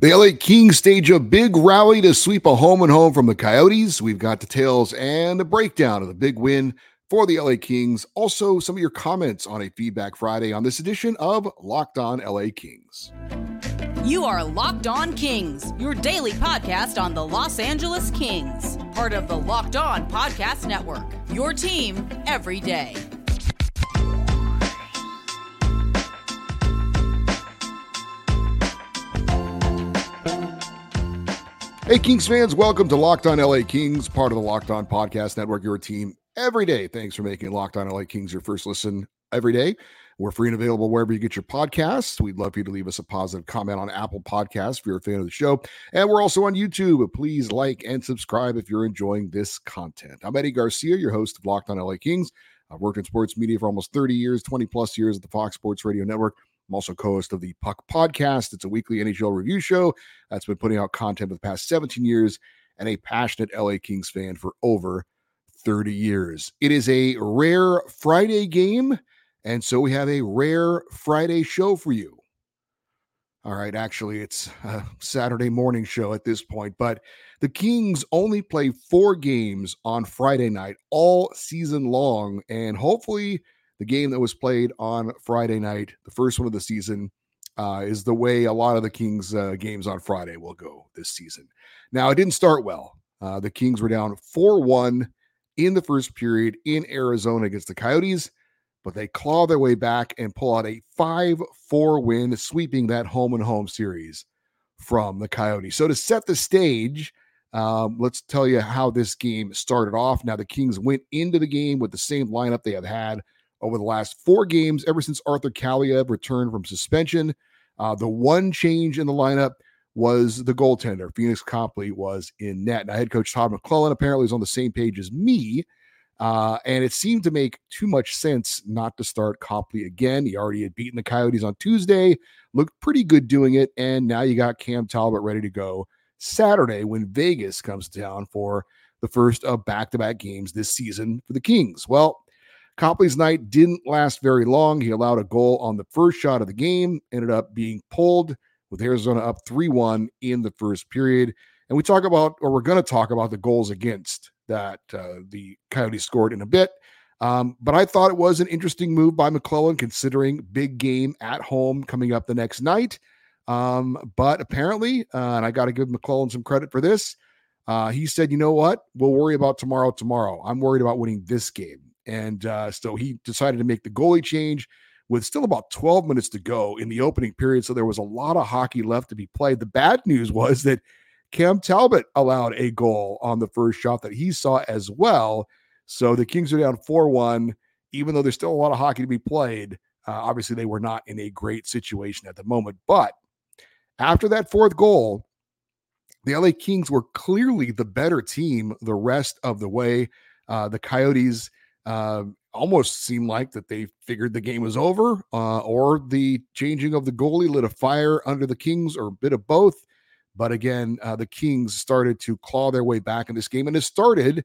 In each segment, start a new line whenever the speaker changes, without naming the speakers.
The LA Kings stage a big rally to sweep a home and home from the Coyotes. We've got details and a breakdown of the big win for the LA Kings. Also, some of your comments on a Feedback Friday on this edition of Locked On LA Kings.
You are Locked On Kings, your daily podcast on the Los Angeles Kings, part of the Locked On Podcast Network. Your team every day.
Hey, Kings fans, welcome to Locked On LA Kings, part of the Locked On Podcast Network, your team every day. Thanks for making Locked On LA Kings your first listen every day. We're free and available wherever you get your podcasts. We'd love for you to leave us a positive comment on Apple Podcasts if you're a fan of the show. And we're also on YouTube. Please like and subscribe if you're enjoying this content. I'm Eddie Garcia, your host of Locked On LA Kings. I've worked in sports media for almost 30 years, 20 plus years at the Fox Sports Radio Network. I'm also co host of the Puck Podcast. It's a weekly NHL review show that's been putting out content for the past 17 years and a passionate LA Kings fan for over 30 years. It is a rare Friday game, and so we have a rare Friday show for you. All right, actually, it's a Saturday morning show at this point, but the Kings only play four games on Friday night all season long, and hopefully the game that was played on Friday night, the first one of the season, uh, is the way a lot of the Kings uh, games on Friday will go this season. Now, it didn't start well. Uh, the Kings were down 4 1 in the first period in Arizona against the Coyotes, but they claw their way back and pull out a 5 4 win, sweeping that home and home series from the Coyotes. So, to set the stage, um, let's tell you how this game started off. Now, the Kings went into the game with the same lineup they have had over the last four games ever since Arthur Kaliyev returned from suspension. Uh, the one change in the lineup was the goaltender. Phoenix Copley was in net. Now, head coach Todd McLellan apparently is on the same page as me. Uh, and it seemed to make too much sense not to start Copley again. He already had beaten the Coyotes on Tuesday, looked pretty good doing it. And now you got Cam Talbot ready to go Saturday when Vegas comes to town for the first of back to back games this season for the Kings. Well, Copley's night didn't last very long. He allowed a goal on the first shot of the game, ended up being pulled with Arizona up 3 1 in the first period. And we talk about, or we're going to talk about the goals against that uh, the Coyotes scored in a bit. Um, but I thought it was an interesting move by McLellan considering big game at home coming up the next night. Um, but apparently, uh, and I got to give McLellan some credit for this, uh, he said, you know what? We'll worry about tomorrow tomorrow. I'm worried about winning this game. And uh, so he decided to make the goalie change with still about 12 minutes to go in the opening period. So there was a lot of hockey left to be played. The bad news was that Cam Talbot allowed a goal on the first shot that he saw as well. So the Kings are down 4 1, even though there's still a lot of hockey to be played. Uh, obviously, they were not in a great situation at the moment. But after that fourth goal, the LA Kings were clearly the better team the rest of the way. Uh, the Coyotes uh, almost seemed like that they figured the game was over, uh, or the changing of the goalie lit a fire under the Kings, or a bit of both. But again, uh, the Kings started to claw their way back in this game, and it started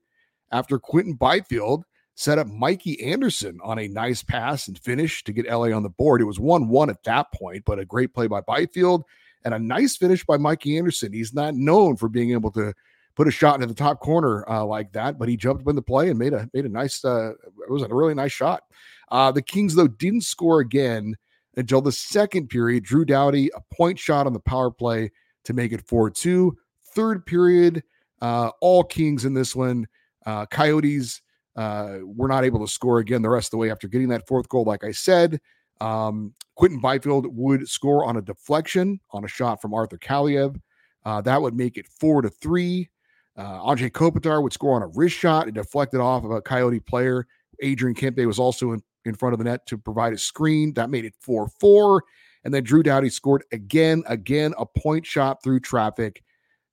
after Quinton Byfield set up Mikey Anderson on a nice pass and finish to get LA on the board. It was 1 1 at that point, but a great play by Byfield and a nice finish by Mikey Anderson. He's not known for being able to put a shot into the top corner uh, like that, but he jumped up in the play and made a made a nice. Uh, it was a really nice shot. Uh, the Kings though didn't score again until the second period. Drew Doughty a point shot on the power play to make it four two. Third period, uh, all Kings in this one. Uh, Coyotes uh, were not able to score again the rest of the way after getting that fourth goal. Like I said, um, Quinton Byfield would score on a deflection on a shot from Arthur Kaliyev. Uh, that would make it four to three. Uh, Andre Kopitar would score on a wrist shot. It deflected off of a Coyote player. Adrian Kempe was also in, in front of the net to provide a screen. That made it 4 4. And then Drew Doughty scored again, again, a point shot through traffic.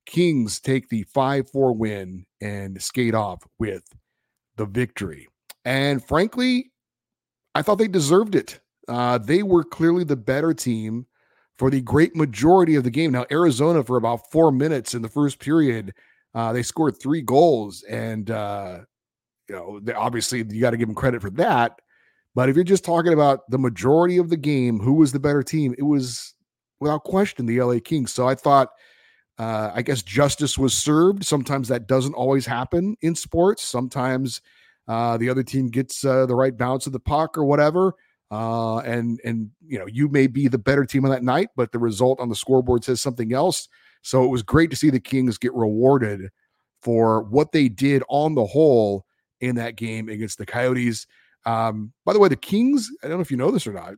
Kings take the 5 4 win and skate off with the victory. And frankly, I thought they deserved it. Uh, they were clearly the better team for the great majority of the game. Now, Arizona, for about four minutes in the first period, uh, they scored three goals, and uh, you know, they, obviously you got to give them credit for that. But if you're just talking about the majority of the game, who was the better team? It was without question the LA Kings. So I thought, uh, I guess justice was served. Sometimes that doesn't always happen in sports. Sometimes uh, the other team gets uh, the right bounce of the puck or whatever. Uh, and and you know you may be the better team on that night, but the result on the scoreboard says something else. So it was great to see the Kings get rewarded for what they did on the whole in that game against the Coyotes. Um, by the way, the Kings, I don't know if you know this or not,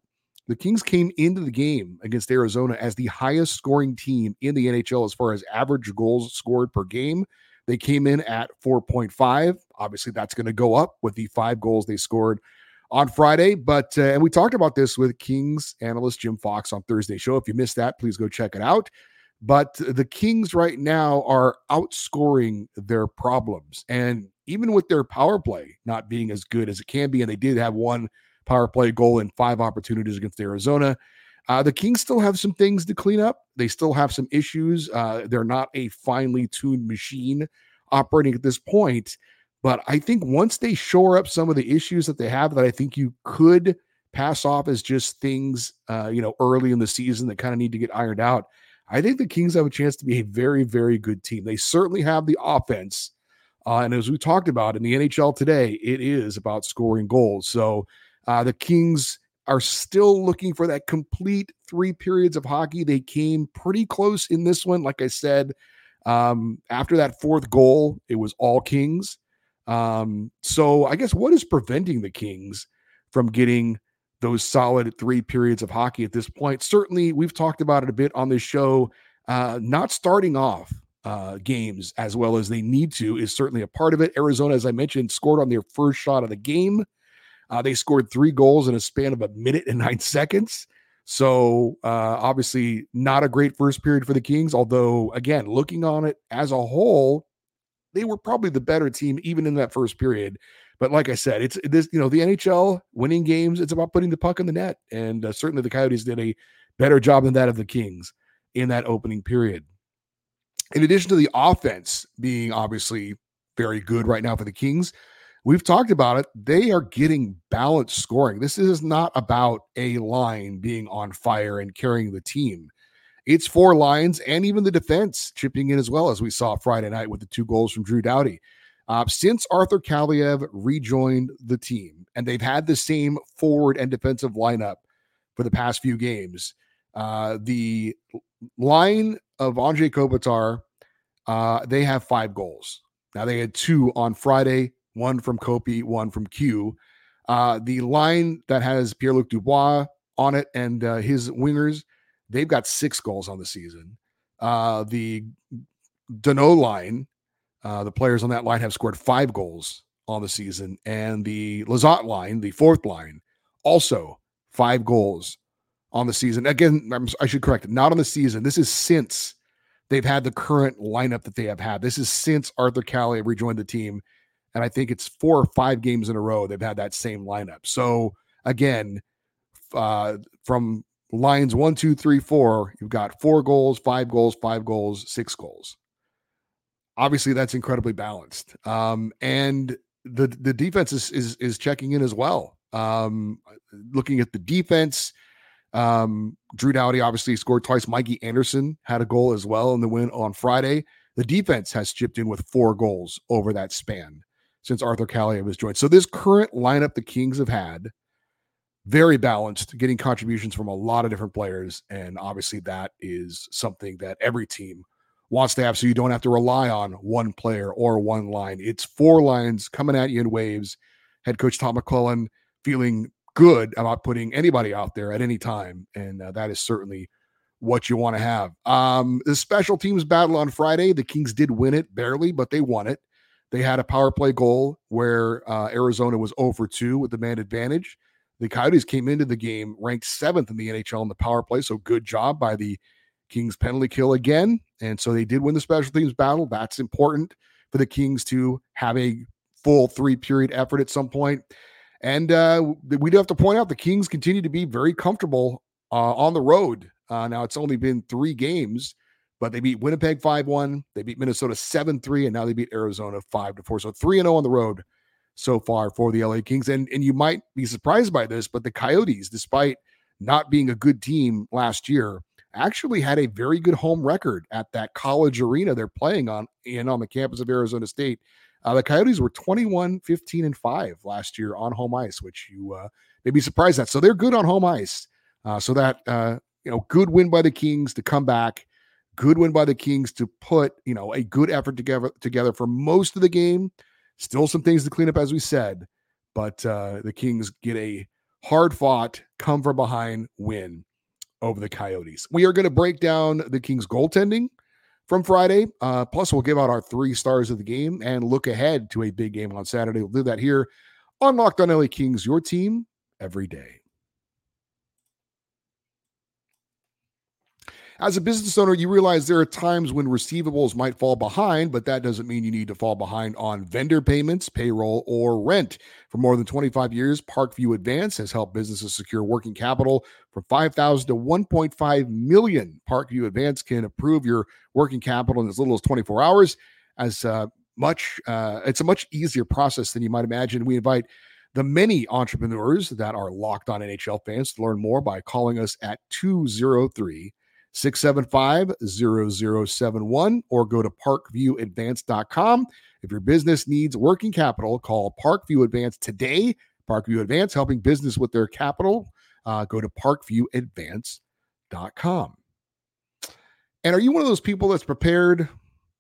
the Kings came into the game against Arizona as the highest scoring team in the NHL as far as average goals scored per game. They came in at 4.5. Obviously, that's going to go up with the five goals they scored on Friday. But, uh, and we talked about this with Kings analyst Jim Fox on Thursday show. If you missed that, please go check it out. But the Kings right now are outscoring their problems. And even with their power play not being as good as it can be, and they did have one power play goal in five opportunities against Arizona. Uh, the Kings still have some things to clean up. They still have some issues. Uh, they're not a finely tuned machine operating at this point. But I think once they shore up some of the issues that they have, that I think you could pass off as just things, uh, you know, early in the season that kind of need to get ironed out. I think the Kings have a chance to be a very, very good team. They certainly have the offense. Uh, and as we talked about in the NHL today, it is about scoring goals. So uh, the Kings are still looking for that complete three periods of hockey. They came pretty close in this one. Like I said, um, after that fourth goal, it was all Kings. Um, so I guess what is preventing the Kings from getting those solid three periods of hockey at this point? Certainly, we've talked about it a bit on this show. Uh, not starting off uh, games as well as they need to is certainly a part of it. Arizona, as I mentioned, scored on their first shot of the game. Uh, they scored three goals in a span of a minute and nine seconds. So uh, obviously not a great first period for the Kings. Although again, looking on it as a whole, they were probably the better team even in that first period. But like I said, it's this you know the NHL winning games. It's about putting the puck in the net, and uh, certainly the Coyotes did a better job than that of the Kings in that opening period. In addition to the offense being obviously very good right now for the Kings, We've talked about it. They are getting balanced scoring. This is not about a line being on fire and carrying the team. It's four lines and even the defense chipping in as well, as we saw Friday night with the two goals from Drew Doughty. Uh, since Arthur Kaliyev rejoined the team, and they've had the same forward and defensive lineup for the past few games, uh, the line of Anze Kopitar, uh, they have five goals. Now they had two on Friday one from Kopi, one from Q. Uh, the line that has Pierre Luc Dubois on it and uh, his wingers, they've got six goals on the season. Uh, the Danault line, uh, the players on that line have scored five goals on the season. And the Lizotte line, the fourth line, also five goals on the season. Again, I should correct not on the season. This is since they've had the current lineup that they have had. This is since Arthur Kaliyev rejoined the team and I think it's four or five games in a row they've had that same lineup. So again, uh, from lines one, two, three, four, you've got four goals, five goals, five goals, six goals. Obviously, that's incredibly balanced. Um, and the the defense is is, is checking in as well. Um, looking at the defense, um, Drew Doughty obviously scored twice. Mikey Anderson had a goal as well in the win on Friday. The defense has chipped in with four goals over that span since Arthur Kaliyev was joined. So this current lineup the Kings have had very balanced, getting contributions from a lot of different players, and obviously that is something that every team wants to have. So you don't have to rely on one player or one line. It's four lines coming at you in waves. Head coach Tom McLellan feeling good about putting anybody out there at any time, and uh, that is certainly what you want to have. Um, the special teams battle on Friday, the Kings did win it barely, but they won it. They had a power play goal where uh, Arizona was over 2 with the man advantage. The Coyotes came into the game ranked seventh in the NHL in the power play. So good job by the Kings penalty kill again. And so they did win the special teams battle. That's important for the Kings to have a full three period effort at some point. And uh, we do have to point out the Kings continue to be very comfortable uh, on the road. Uh, now it's only been three games, but they beat Winnipeg 5 1. They beat Minnesota 7 3, and now they beat Arizona 5 4. So 3 0 on the road so far for the LA Kings. And, and you might be surprised by this, but the Coyotes, despite not being a good team last year, actually had a very good home record at that college arena they're playing on in on the campus of Arizona State. Uh, the Coyotes were 21, 15, and 5 last year on home ice, which you uh, may be surprised at. So they're good on home ice. Uh, so that, uh, you know, good win by the Kings to come back, good win by the Kings to put, you know, a good effort together together for most of the game. Still some things to clean up, as we said, but uh, the Kings get a hard fought, come from behind win over the Coyotes. We are going to break down the Kings goaltending from Friday. Uh, plus, we'll give out our three stars of the game and look ahead to a big game on Saturday. We'll do that here on Locked on LA Kings, your team every day. As a business owner, you realize there are times when receivables might fall behind, but that doesn't mean you need to fall behind on vendor payments, payroll, or rent. For more than 25 years, Parkview Advance has helped businesses secure working capital from 5,000 to 1.5 million. Parkview Advance can approve your working capital in as little as 24 hours. As uh, much, uh, it's a much easier process than you might imagine. We invite the many entrepreneurs that are locked on NHL fans to learn more by calling us at 203- 675 0071 or go to parkviewadvance.com. If your business needs working capital, call Parkview Advance today. Parkview Advance, helping business with their capital. Uh, go to parkviewadvance.com. And are you one of those people that's prepared?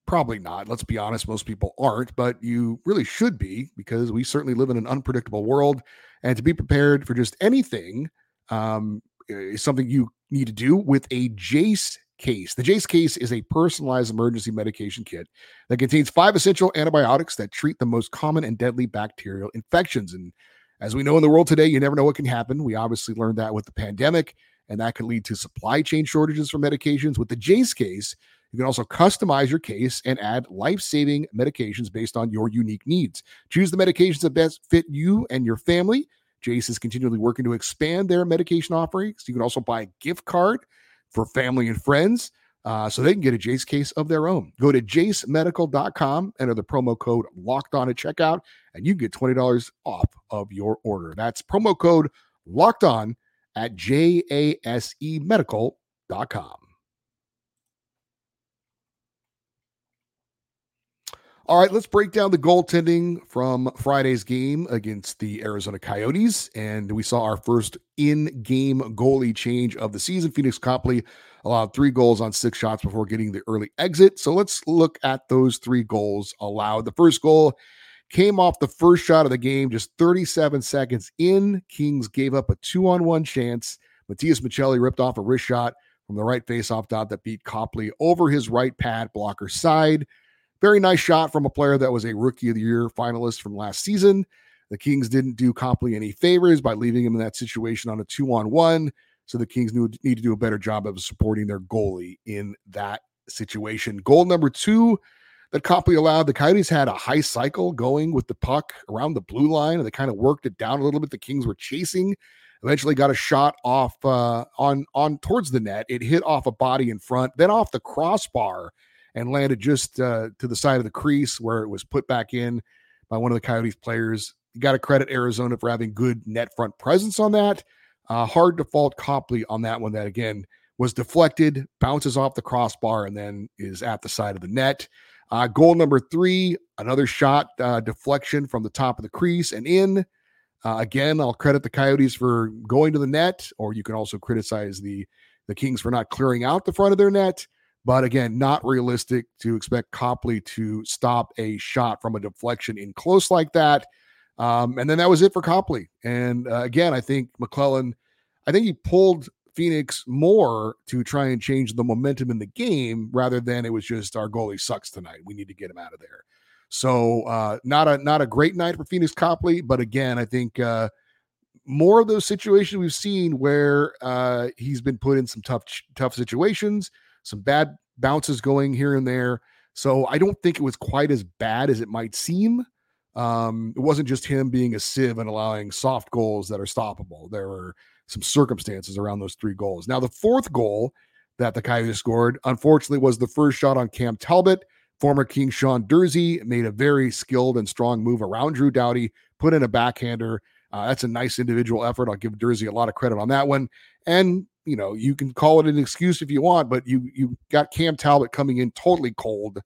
Probably not. Let's be honest, most people aren't, but you really should be because we certainly live in an unpredictable world. And to be prepared for just anything um, is something you need to do with a Jase case. The Jase case is a personalized emergency medication kit that contains five essential antibiotics that treat the most common and deadly bacterial infections. And as we know in the world today, you never know what can happen. We obviously learned that with the pandemic, and that could lead to supply chain shortages for medications. With the Jase case, you can also customize your case and add life saving medications based on your unique needs. Choose the medications that best fit you and your family. Jase is continually working to expand their medication offerings. You can also buy a gift card for family and friends uh, so they can get a Jase case of their own. Go to jasemedical.com, enter the promo code locked on at checkout, and you get $20 off of your order. That's promo code locked on at jasemedical.com. All right, let's break down the goaltending from Friday's game against the Arizona Coyotes. And we saw our first in game goalie change of the season. Phoenix Copley allowed three goals on six shots before getting the early exit. So let's look at those three goals allowed. The first goal came off the first shot of the game, just 37 seconds in. Kings gave up a two on one chance. Matias Maccelli ripped off a wrist shot from the right face-off dot that beat Copley over his right pad blocker side. Very nice shot from a player that was a rookie of the year finalist from last season. The Kings didn't do Copley any favors by leaving him in that situation on a two on one. So the Kings need to do a better job of supporting their goalie in that situation. Goal number two that Copley allowed, the Coyotes had a high cycle going with the puck around the blue line, and they kind of worked it down a little bit. The Kings were chasing. Eventually, got a shot off uh, on on towards the net. It hit off a body in front, then off the crossbar, and landed just uh, to the side of the crease where it was put back in by one of the Coyotes players. You got to credit Arizona for having good net front presence on that. Uh, hard to fault Copley on that one. That again was deflected, bounces off the crossbar, and then is at the side of the net. Uh, goal number three, another shot uh, deflection from the top of the crease and in. Uh, again, I'll credit the Coyotes for going to the net, or you can also criticize the the Kings for not clearing out the front of their net. But again, not realistic to expect Copley to stop a shot from a deflection in close like that. Um, and then that was it for Copley. And uh, again, I think McLellan, I think he pulled Phoenix more to try and change the momentum in the game rather than it was just our goalie sucks tonight. We need to get him out of there. So uh, not a not a great night for Phoenix Copley, but again, I think uh, more of those situations we've seen where uh, he's been put in some tough tough situations some bad bounces going here and there. So I don't think it was quite as bad as it might seem. Um, it wasn't just him being a sieve and allowing soft goals that are stoppable. There were some circumstances around those three goals. Now, the fourth goal that the Coyotes scored, unfortunately, was the first shot on Cam Talbot. Former King Sean Durzi made a very skilled and strong move around Drew Doughty, put in a backhander. Uh, that's a nice individual effort. I'll give Durzi a lot of credit on that one. And you know, you can call it an excuse if you want, but you you got Cam Talbot coming in totally cold.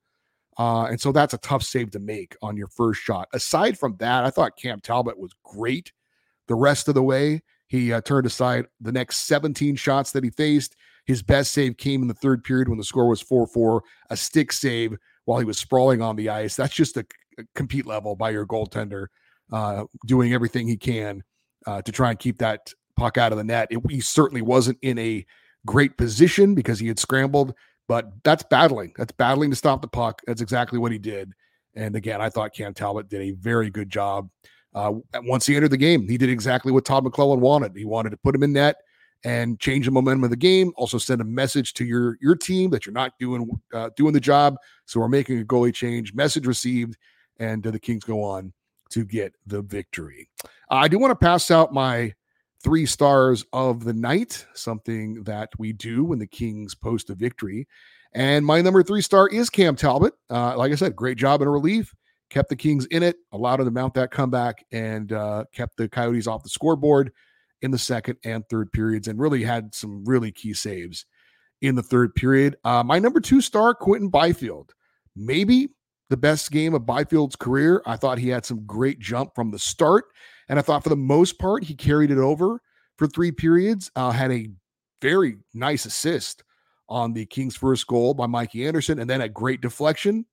Uh, and so that's a tough save to make on your first shot. Aside from that, I thought Cam Talbot was great the rest of the way. He uh, turned aside the next 17 shots that he faced. His best save came in the third period when the score was 4 4, a stick save while he was sprawling on the ice. That's just a, a compete level by your goaltender, uh, doing everything he can uh, to try and keep that puck out of the net. It, he certainly wasn't in a great position because he had scrambled, but that's battling. That's battling to stop the puck. That's exactly what he did. And again, I thought Cam Talbot did a very good job. Uh, once he entered the game, he did exactly what Todd McLellan wanted. He wanted to put him in net and change the momentum of the game. Also, send a message to your your team that you're not doing uh, doing the job. So we're making a goalie change. Message received, and uh, the Kings go on to get the victory. I do want to pass out my three stars of the night, something that we do when the Kings post a victory. And my number three star is Cam Talbot. Uh, like I said, great job in relief. Kept the Kings in it, allowed them to mount that comeback, and uh, kept the Coyotes off the scoreboard in the second and third periods, and really had some really key saves in the third period. Uh, my number two star, Quinton Byfield. Maybe the best game of Byfield's career. I thought he had some great jump from the start. And I thought for the most part, he carried it over for three periods, uh, had a very nice assist on the Kings' first goal by Mikey Anderson, and then a great deflection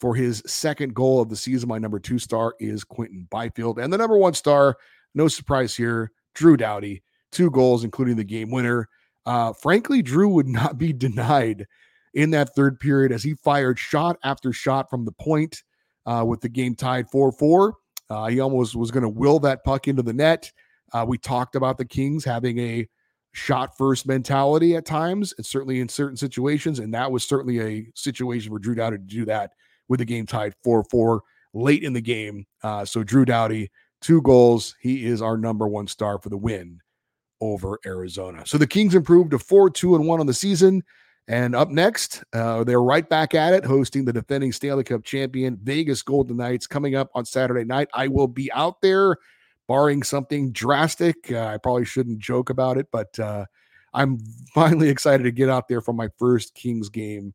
for his second goal of the season. My number two star is Quinton Byfield. And the number one star, no surprise here, Drew Doughty, two goals, including the game winner. Uh, frankly, Drew would not be denied in that third period as he fired shot after shot from the point uh, with the game tied 4 4. Uh, he almost was going to will that puck into the net. Uh, we talked about the Kings having a shot first mentality at times, and certainly in certain situations. And that was certainly a situation where Drew Doughty to do that with the game tied 4 4 late in the game. Uh, so, Drew Doughty, two goals. He is our number one star for the win over Arizona. So, the Kings improved to 4 2 and 1 on the season. And up next, uh, they're right back at it, hosting the defending Stanley Cup champion Vegas Golden Knights coming up on Saturday night. I will be out there, barring something drastic. Uh, I probably shouldn't joke about it, but uh, I'm finally excited to get out there for my first Kings game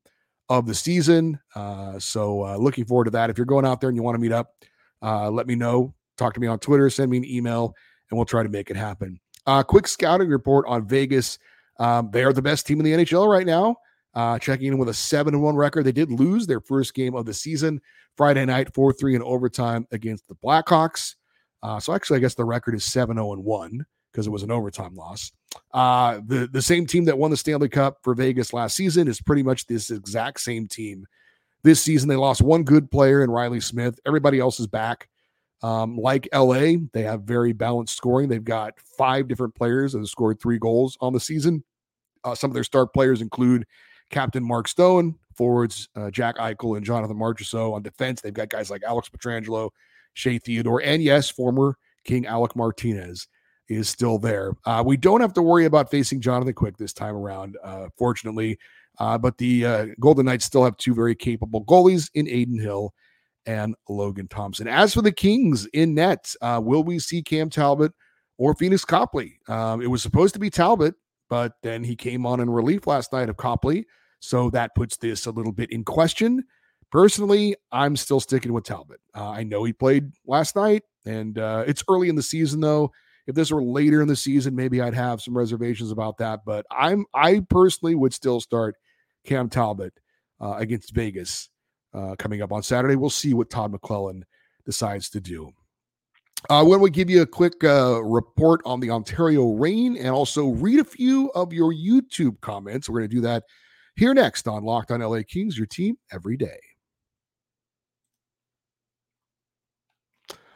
of the season. Uh, so uh, looking forward to that. If you're going out there and you want to meet up, uh, let me know. Talk to me on Twitter, send me an email, and we'll try to make it happen. quick scouting report on Vegas. Um, they are the best team in the NHL right now. Uh, checking in with a 7 1 record. They did lose their first game of the season Friday night, 4 3 in overtime against the Blackhawks. Uh, so actually, I guess the record is 7 0 1 because it was an overtime loss. Uh, the, the same team that won the Stanley Cup for Vegas last season is pretty much this exact same team. This season, they lost one good player in Riley Smith. Everybody else is back. Um, like LA, they have very balanced scoring. They've got five different players that have scored three goals on the season. Uh, some of their star players include Captain Mark Stone, forwards uh, Jack Eichel and Jonathan Marchessault. On defense, they've got guys like Alex Pietrangelo, Shea Theodore, and yes, former King Alec Martinez is still there. Uh, we don't have to worry about facing Jonathan Quick this time around, uh, fortunately. Uh, but the uh, Golden Knights still have two very capable goalies in Adin Hill and Logan Thompson. As for the Kings in net, uh, will we see Cam Talbot or Phoenix Copley? Um, it was supposed to be Talbot but then he came on in relief last night of Copley. So that puts this a little bit in question. Personally, I'm still sticking with Talbot. Uh, I know he played last night, and uh, it's early in the season, though. If this were later in the season, maybe I'd have some reservations about that. But I'm I personally would still start Cam Talbot uh, against Vegas uh, coming up on Saturday. We'll see what Todd McLellan decides to do. Uh, when we give you a quick uh, report on the Ontario Reign and also read a few of your YouTube comments. We're going to do that here next on Locked on LA Kings, your team every day.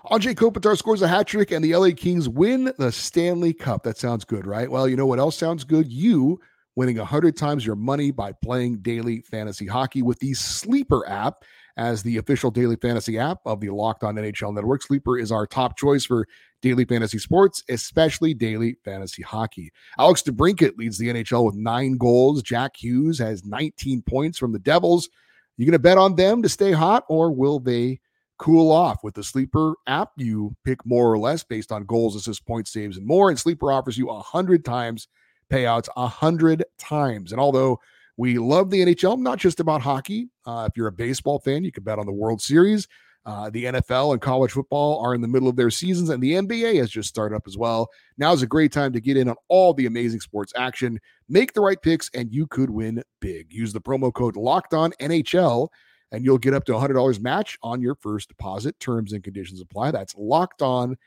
Anze Kopitar scores a hat trick and the LA Kings win the Stanley Cup. That sounds good, right? Well, you know what else sounds good? You winning 100 times your money by playing daily fantasy hockey with the Sleeper app as the official daily fantasy app of the Locked On NHL Network. Sleeper is our top choice for daily fantasy sports, especially daily fantasy hockey. Alex DeBrincat leads the NHL with nine goals. Jack Hughes has 19 points from the Devils. You going to bet on them to stay hot, or will they cool off? With the Sleeper app, you pick more or less based on goals, assists, points, saves, and more. And Sleeper offers you 100 times payouts a hundred times. And although we love the NHL, not just about hockey. Uh, if you're a baseball fan, you can bet on the World Series. Uh, the NFL and college football are in the middle of their seasons, and the NBA has just started up as well. Now is a great time to get in on all the amazing sports action. Make the right picks, and you could win big. Use the promo code Locked On NHL, and you'll get up to $100 match on your first deposit. Terms and conditions apply. That's Locked On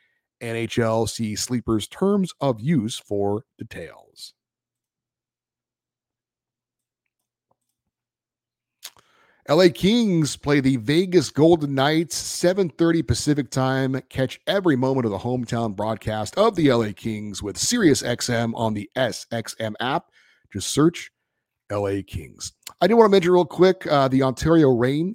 NHL. See Sleeper's terms of use for details. LA Kings play the Vegas Golden Knights 7:30 Pacific time. Catch every moment of the hometown broadcast of the LA Kings with SiriusXM on the SXM app. Just search LA Kings. I do want to mention real quick uh, the Ontario Reign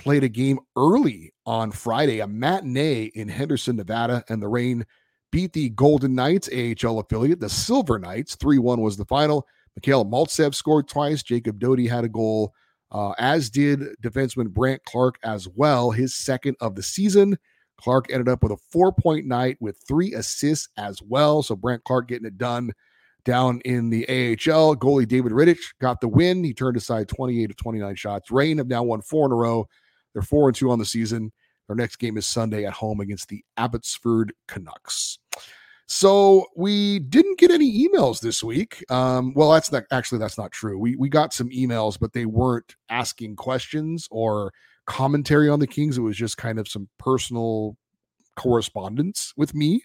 played a game early on Friday, a matinee in Henderson, Nevada, and the Reign beat the Golden Knights AHL affiliate, the Silver Knights. 3 1 was the final. Mikhail Maltsev scored twice. Jacob Doty had a goal uh, as did defenseman Brandt Clark as well, his second of the season. Clark ended up with a four point night with three assists as well. So Brandt Clark getting it done down in the AHL. Goalie David Rittich got the win. He turned aside 28 of 29 shots. Reign have now won four in a row. They're four and two on the season. Their next game is Sunday at home against the Abbotsford Canucks. So we didn't get any emails this week. Um, well, that's not actually that's not true. We we got some emails, but they weren't asking questions or commentary on the Kings. It was just kind of some personal correspondence with me.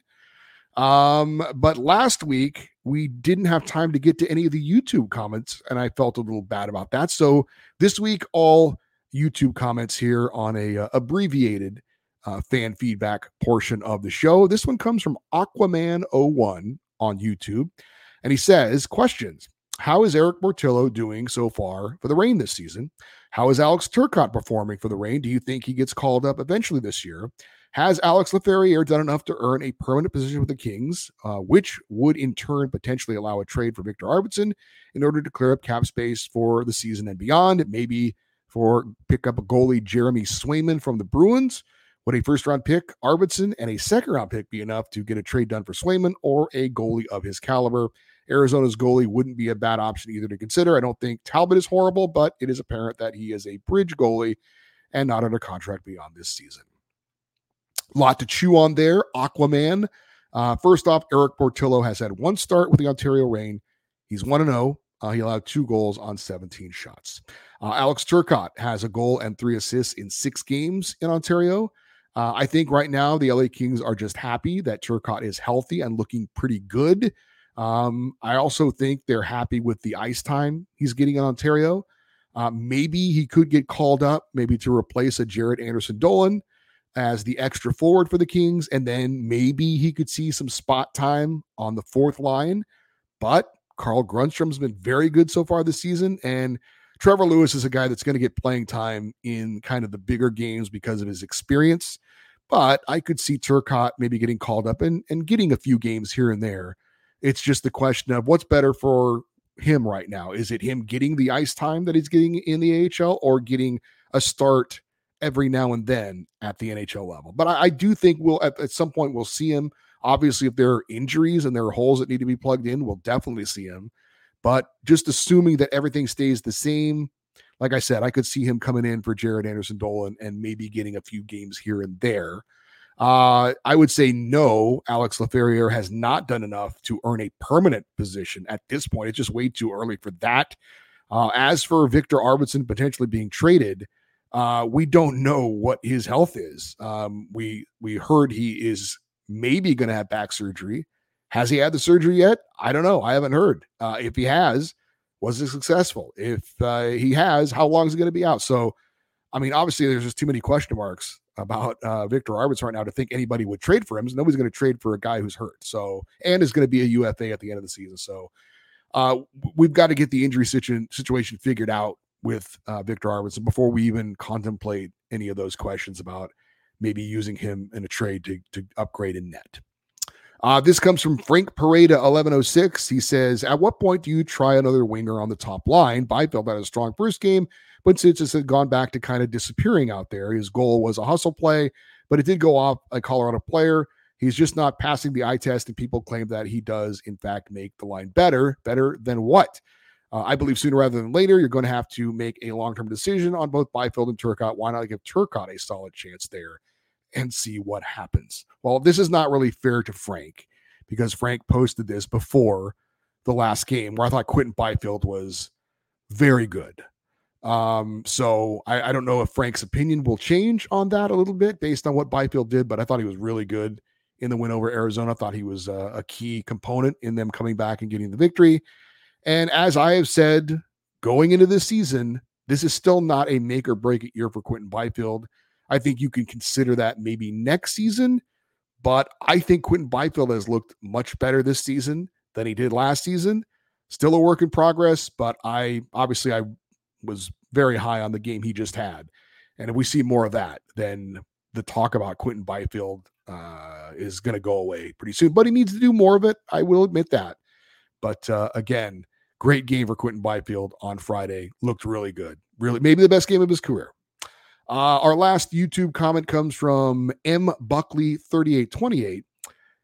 Um, but last week we didn't have time to get to any of the YouTube comments, and I felt a little bad about that. So this week, all YouTube comments here on a uh, abbreviated uh, fan feedback portion of the show. This one comes from Aquaman01 on YouTube. And he says, Questions How is Erik Portillo doing so far for the Reign this season? How is Alex Turcotte performing for the Reign? Do you think he gets called up eventually this year? Has Alex Laferriere done enough to earn a permanent position with the Kings, uh, which would in turn potentially allow a trade for Viktor Arvidsson in order to clear up cap space for the season and beyond? Maybe for pick up a goalie Jeremy Swayman from the Bruins would a first round pick, Arvidsson, and a second round pick be enough to get a trade done for Swayman or a goalie of his caliber? Arizona's goalie wouldn't be a bad option either to consider. I don't think Talbot is horrible, but it is apparent that he is a bridge goalie and not under contract beyond this season. Lot to chew on there. Aquaman. Uh, first off, Erik Portillo has had one start with the Ontario Reign. He's 1 0. Uh, he allowed two goals on 17 shots. Uh, Alex Turcotte has a goal and three assists in six games in Ontario. Uh, I think right now the LA Kings are just happy that Turcotte is healthy and looking pretty good. Um, I also think they're happy with the ice time he's getting in Ontario. Uh, maybe he could get called up, maybe to replace a Jaret Anderson-Dowling as the extra forward for the Kings. And then maybe he could see some spot time on the fourth line. But Carl Grundstrom's been very good so far this season. And Trevor Lewis is a guy that's going to get playing time in kind of the bigger games because of his experience. But I could see Turcotte maybe getting called up and, and getting a few games here and there. It's just the question of what's better for him right now. Is it him getting the ice time that he's getting in the AHL or getting a start every now and then at the NHL level? But I, I do think we'll at, at some point we'll see him. Obviously, if there are injuries and there are holes that need to be plugged in, we'll definitely see him. But just assuming that everything stays the same, like I said, I could see him coming in for Jaret Anderson-Dowling and maybe getting a few games here and there. Uh, I would say no, Alex Laferriere has not done enough to earn a permanent position at this point. It's just way too early for that. Uh, as for Viktor Arvidsson potentially being traded, uh, we don't know what his health is. Um, we we heard he is maybe going to have back surgery. Has he had the surgery yet? I don't know. I haven't heard. Uh, if he has, was it successful? If uh, he has, how long is he going to be out? So, I mean, obviously, there's just too many question marks about uh, Viktor Arvidsson right now to think anybody would trade for him. Nobody's going to trade for a guy who's hurt. So, and is going to be a UFA at the end of the season. So, uh, we've got to get the injury situ- situation figured out with uh, Viktor Arvidsson before we even contemplate any of those questions about maybe using him in a trade to, to upgrade in net. Uh, this comes from Frank Pareda 1106. He says, At what point do you try another winger on the top line? Byfield had a strong first game, but since it's gone back to kind of disappearing out there, his goal was a hustle play, but it did go off a Colorado player. He's just not passing the eye test, and people claim that he does, in fact, make the line better. Better than what? Uh, I believe sooner rather than later, you're going to have to make a long term decision on both Byfield and Turcotte. Why not give Turcotte a solid chance there and see what happens? Well, this is not really fair to Frank because Frank posted this before the last game where I thought Quinton Byfield was very good. Um, so I, I, don't know if Frank's opinion will change on that a little bit based on what Byfield did, but I thought he was really good in the win over Arizona. I thought he was a, a key component in them coming back and getting the victory. And as I have said going into this season, this is still not a make or break it year for Quinton Byfield. I think you can consider that maybe next season, but I think Quinton Byfield has looked much better this season than he did last season. Still a work in progress, but I obviously I was very high on the game he just had. And if we see more of that, then the talk about Quinton Byfield uh, is going to go away pretty soon. But he needs to do more of it. I will admit that. But uh, again, great game for Quinton Byfield on Friday. Looked really good. Really, maybe the best game of his career. Uh, our last YouTube comment comes from M Buckley 3828.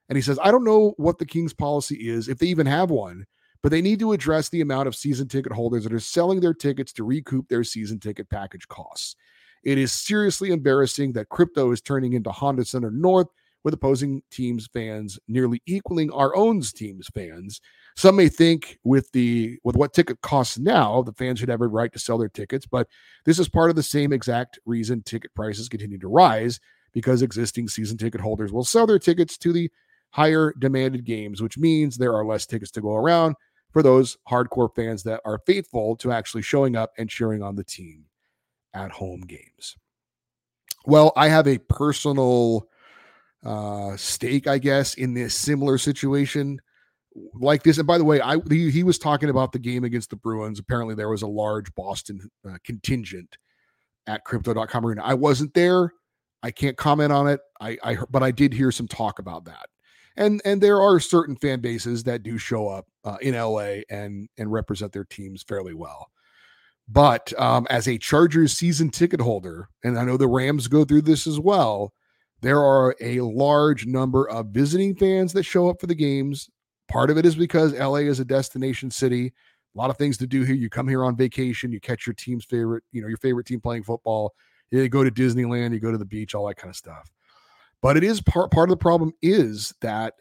And he says, I don't know what the Kings policy is, if they even have one, but they need to address the amount of season ticket holders that are selling their tickets to recoup their season ticket package costs. It is seriously embarrassing that crypto is turning into Honda Center North with opposing teams' fans nearly equaling our own team's fans. Some may think with the with what ticket costs now, the fans should have a right to sell their tickets, but this is part of the same exact reason ticket prices continue to rise because existing season ticket holders will sell their tickets to the higher demanded games, which means there are less tickets to go around for those hardcore fans that are faithful to actually showing up and cheering on the team at home games. Well, I have a personal uh, stake, I guess, in this similar situation like this. And by the way, I he, he was talking about the game against the Bruins. Apparently, there was a large Boston uh, contingent at Crypto.com Arena. I wasn't there. I can't comment on it. I, I but I did hear some talk about that. And and there are certain fan bases that do show up uh, in LA and and represent their teams fairly well. But um, as a Chargers season ticket holder, and I know the Rams go through this as well, there are a large number of visiting fans that show up for the games. Part of it is because LA is a destination city. A lot of things to do here. You come here on vacation, you catch your team's favorite, you know, your favorite team playing football. You go to Disneyland, you go to the beach, all that kind of stuff. But it is part part of the problem is that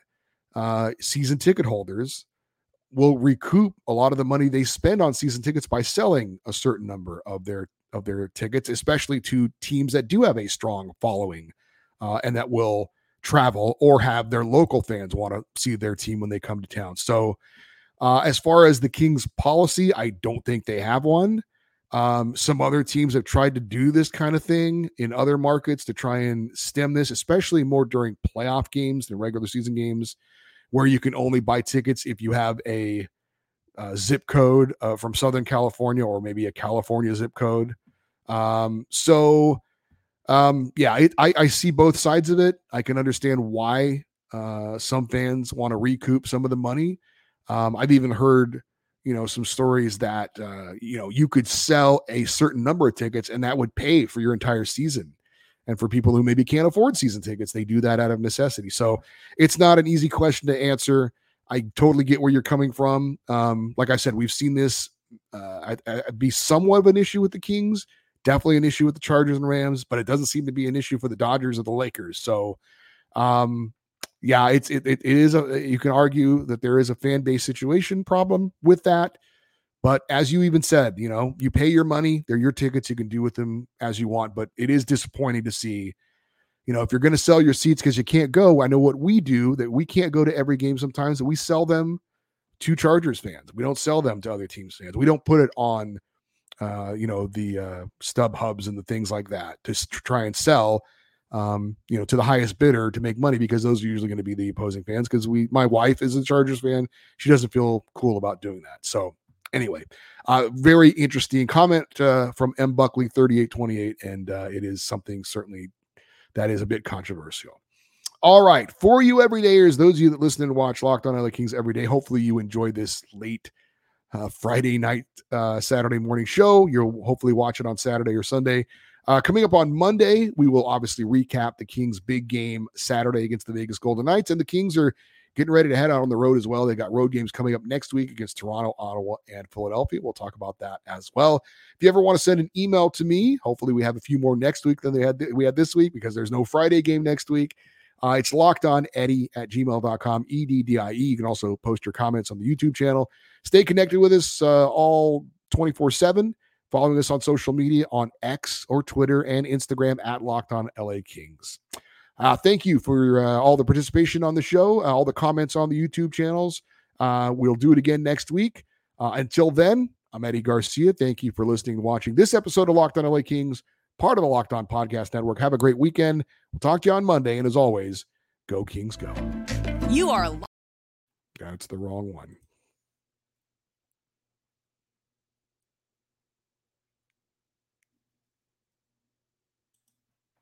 uh, season ticket holders will recoup a lot of the money they spend on season tickets by selling a certain number of their of their tickets, especially to teams that do have a strong following uh, and that will travel or have their local fans want to see their team when they come to town. So, uh, as far as the Kings policy, I don't think they have one. Um, some other teams have tried to do this kind of thing in other markets to try and stem this, especially more during playoff games than regular season games, where you can only buy tickets if you have a, a zip code uh, from Southern California or maybe a California zip code. Um, so, um, yeah, it, I, I see both sides of it. I can understand why uh, some fans want to recoup some of the money. Um, I've even heard, you know, some stories that uh, you know you could sell a certain number of tickets and that would pay for your entire season. And for people who maybe can't afford season tickets, they do that out of necessity. So it's not an easy question to answer. I totally get where you're coming from. Um, like I said, we've seen this uh, I, I, be somewhat of an issue with the Kings Definitely an issue with the Chargers and Rams, but it doesn't seem to be an issue for the Dodgers or the Lakers. So, um, yeah, it's it, it, is a you can argue that there is a fan base situation problem with that. But as you even said, you know, you pay your money, they're your tickets, you can do with them as you want. But it is disappointing to see, you know, if you're going to sell your seats because you can't go. I know what we do that we can't go to every game sometimes, that we sell them to Chargers fans. We don't sell them to other teams fans. We don't put it on uh, you know, the uh, StubHubs and the things like that to try and sell, um, you know, to the highest bidder to make money because those are usually going to be the opposing fans. Because we, my wife is a Chargers fan, she doesn't feel cool about doing that. So anyway, uh, very interesting comment uh, from M Buckley thirty eight twenty eight, and uh, it is something certainly that is a bit controversial. All right, for you everydayers, those of you that listen and watch Locked On LA Kings every day, hopefully you enjoyed this late uh, Friday night, uh, Saturday morning show. You'll hopefully watch it on Saturday or Sunday. Uh, coming up on Monday, we will obviously recap the Kings' big game Saturday against the Vegas Golden Knights. And the Kings are getting ready to head out on the road as well. They got road games coming up next week against Toronto, Ottawa, and Philadelphia. We'll talk about that as well. If you ever want to send an email to me, hopefully we have a few more next week than they had we had this week because there's no Friday game next week. Uh, it's locked on Eddie at gmail.com, E D D I E. You can also post your comments on the YouTube channel. Stay connected with us uh, all 24 7 following us on social media on X or Twitter and Instagram at Locked On LA Kings. Uh, thank you for uh, all the participation on the show, uh, all the comments on the YouTube channels. Uh, we'll do it again next week. Uh, until then, I'm Eddie Garcia. Thank you for listening and watching this episode of Locked On LA Kings, part of the Locked On Podcast Network. Have a great weekend. We'll talk to you on Monday. And as always, go Kings, go.
You are.
That's the wrong one.